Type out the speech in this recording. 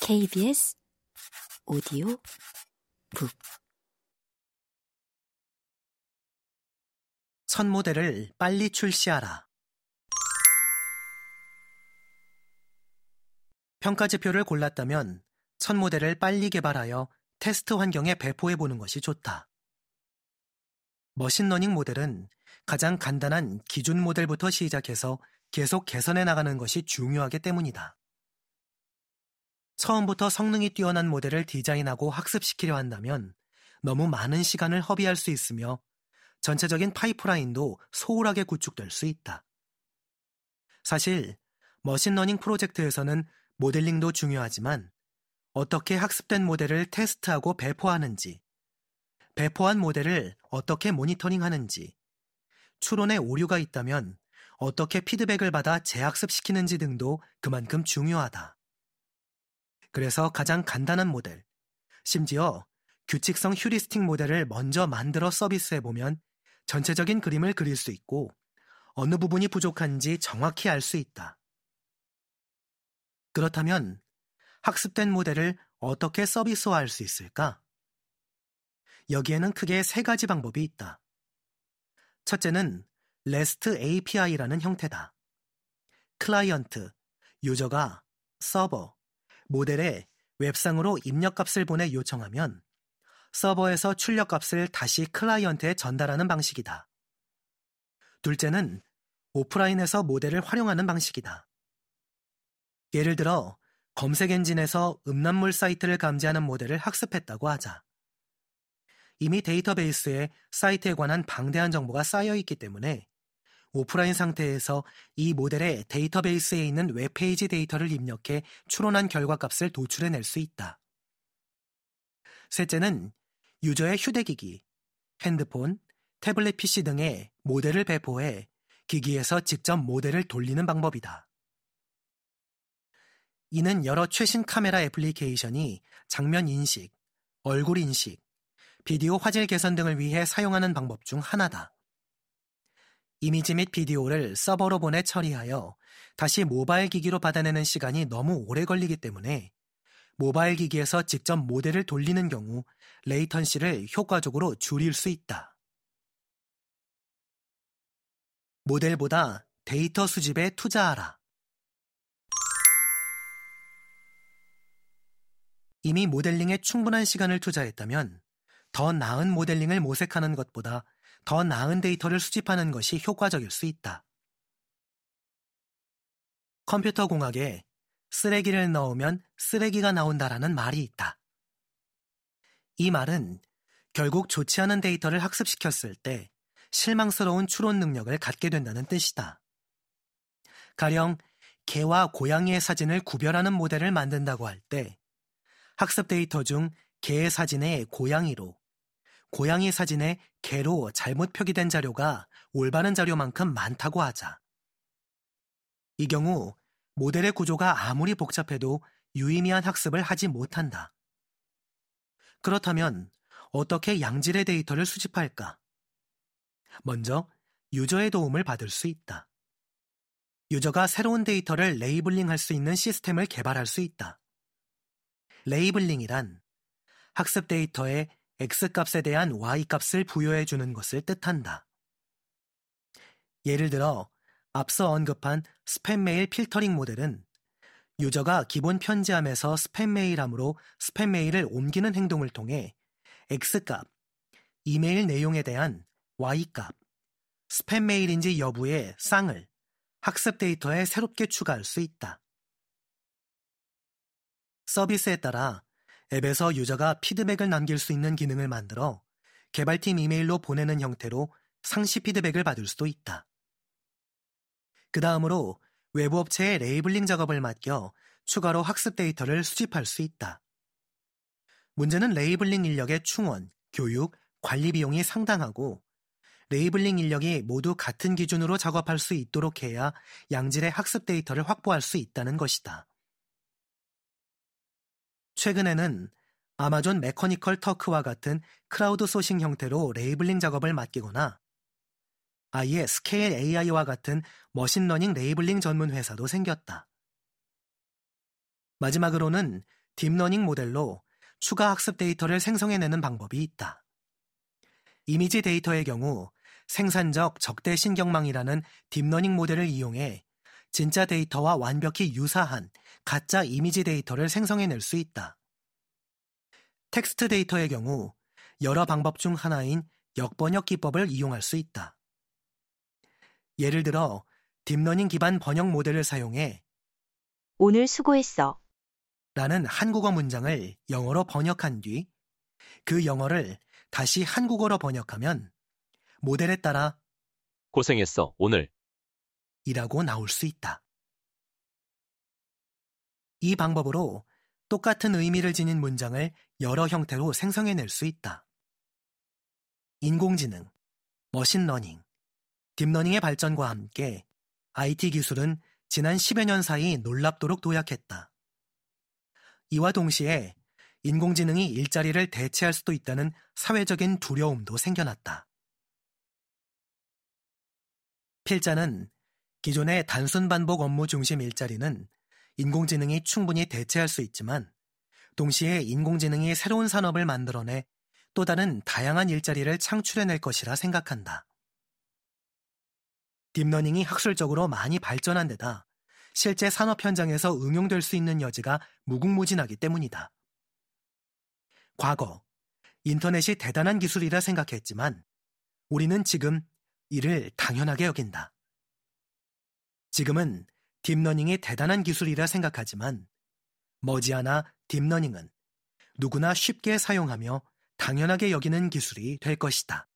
KBS 오디오 북 첫 모델을 빨리 출시하라. 평가지표를 골랐다면 첫 모델을 빨리 개발하여 테스트 환경에 배포해 보는 것이 좋다. 머신러닝 모델은 가장 간단한 기준 모델부터 시작해서 계속 개선해 나가는 것이 중요하기 때문이다. 처음부터 성능이 뛰어난 모델을 디자인하고 학습시키려 한다면 너무 많은 시간을 허비할 수 있으며 전체적인 파이프라인도 소홀하게 구축될 수 있다. 사실 머신러닝 프로젝트에서는 모델링도 중요하지만 어떻게 학습된 모델을 테스트하고 배포하는지, 배포한 모델을 어떻게 모니터링하는지, 추론에 오류가 있다면 어떻게 피드백을 받아 재학습시키는지 등도 그만큼 중요하다. 그래서 가장 간단한 모델, 심지어 규칙성 휴리스틱 모델을 먼저 만들어 서비스해 보면 전체적인 그림을 그릴 수 있고 어느 부분이 부족한지 정확히 알 수 있다. 그렇다면 학습된 모델을 어떻게 서비스화할 수 있을까? 여기에는 크게 세 가지 방법이 있다. 첫째는 REST API라는 형태다. 클라이언트, 유저가 서버, 모델에 웹상으로 입력값을 보내 요청하면 서버에서 출력값을 다시 클라이언트에 전달하는 방식이다. 둘째는 오프라인에서 모델을 활용하는 방식이다. 예를 들어 검색 엔진에서 음란물 사이트를 감지하는 모델을 학습했다고 하자. 이미 데이터베이스에 사이트에 관한 방대한 정보가 쌓여 있기 때문에 오프라인 상태에서 이 모델에 데이터베이스에 있는 웹페이지 데이터를 입력해 추론한 결과값을 도출해낼 수 있다. 셋째는 유저의 휴대기기, 핸드폰, 태블릿 PC 등에 모델을 배포해 기기에서 직접 모델을 돌리는 방법이다. 이는 여러 최신 카메라 애플리케이션이 장면 인식, 얼굴 인식, 비디오 화질 개선 등을 위해 사용하는 방법 중 하나다. 이미지 및 비디오를 서버로 보내 처리하여 다시 모바일 기기로 받아내는 시간이 너무 오래 걸리기 때문에 모바일 기기에서 직접 모델을 돌리는 경우 레이턴시를 효과적으로 줄일 수 있다. 모델보다 데이터 수집에 투자하라. 이미 모델링에 충분한 시간을 투자했다면 더 나은 모델링을 모색하는 것보다 더 나은 데이터를 수집하는 것이 효과적일 수 있다. 컴퓨터 공학에 쓰레기를 넣으면 쓰레기가 나온다라는 말이 있다. 이 말은 결국 좋지 않은 데이터를 학습시켰을 때 실망스러운 추론 능력을 갖게 된다는 뜻이다. 가령 개와 고양이의 사진을 구별하는 모델을 만든다고 할 때 학습 데이터 중 개의 사진에 고양이로 고양이 사진에 개로 잘못 표기된 자료가 올바른 자료만큼 많다고 하자. 이 경우 모델의 구조가 아무리 복잡해도 유의미한 학습을 하지 못한다. 그렇다면 어떻게 양질의 데이터를 수집할까? 먼저 유저의 도움을 받을 수 있다. 유저가 새로운 데이터를 labeling 할 수 있는 시스템을 개발할 수 있다. labeling이란 학습 데이터에 x값에 대한 y값을 부여해 주는 것을 뜻한다. 예를 들어 앞서 언급한 스팸 메일 필터링 모델은 유저가 기본 편지함에서 스팸 메일함으로 스팸 메일을 옮기는 행동을 통해 x값, 이메일 내용에 대한 y값, 스팸 메일인지 여부의 쌍을 학습 데이터에 새롭게 추가할 수 있다. 서비스에 따라 앱에서 유저가 피드백을 남길 수 있는 기능을 만들어 개발팀 이메일로 보내는 형태로 상시 피드백을 받을 수도 있다. 그 다음으로 외부 업체에 labeling 작업을 맡겨 추가로 학습 데이터를 수집할 수 있다. 문제는 labeling 인력의 충원, 교육, 관리 비용이 상당하고 labeling 인력이 모두 같은 기준으로 작업할 수 있도록 해야 양질의 학습 데이터를 확보할 수 있다는 것이다. 최근에는 아마존 Mechanical Turk와 같은 크라우드 소싱 형태로 labeling 작업을 맡기거나 아예 Scale AI와 같은 머신러닝 labeling 전문 회사도 생겼다. 마지막으로는 딥러닝 모델로 추가 학습 데이터를 생성해내는 방법이 있다. 이미지 데이터의 경우 생성적 적대 신경망이라는 딥러닝 모델을 이용해 진짜 데이터와 완벽히 유사한 가짜 이미지 데이터를 생성해낼 수 있다. 텍스트 데이터의 경우 여러 방법 중 하나인 역번역 기법을 이용할 수 있다. 예를 들어 딥러닝 기반 번역 모델을 사용해 오늘 수고했어. 라는 한국어 문장을 영어로 번역한 뒤 그 영어를 다시 한국어로 번역하면 모델에 따라 고생했어, 오늘. 이라고 나올 수 있다. 이 방법으로 똑같은 의미를 지닌 문장을 여러 형태로 생성해낼 수 있다. 인공지능, 머신러닝, 딥러닝의 발전과 함께 IT 기술은 지난 10여 년 사이 놀랍도록 도약했다. 이와 동시에 인공지능이 일자리를 대체할 수도 있다는 사회적인 두려움도 생겨났다. 필자는 기존의 단순 반복 업무 중심 일자리는 인공지능이 충분히 대체할 수 있지만 동시에 인공지능이 새로운 산업을 만들어내 또 다른 다양한 일자리를 창출해낼 것이라 생각한다. 딥러닝이 학술적으로 많이 발전한 데다 실제 산업 현장에서 응용될 수 있는 여지가 무궁무진하기 때문이다. 과거, 인터넷이 대단한 기술이라 생각했지만 우리는 지금 이를 당연하게 여긴다. 지금은 딥러닝이 대단한 기술이라 생각하지만 머지않아 딥러닝은 누구나 쉽게 사용하며 당연하게 여기는 기술이 될 것이다.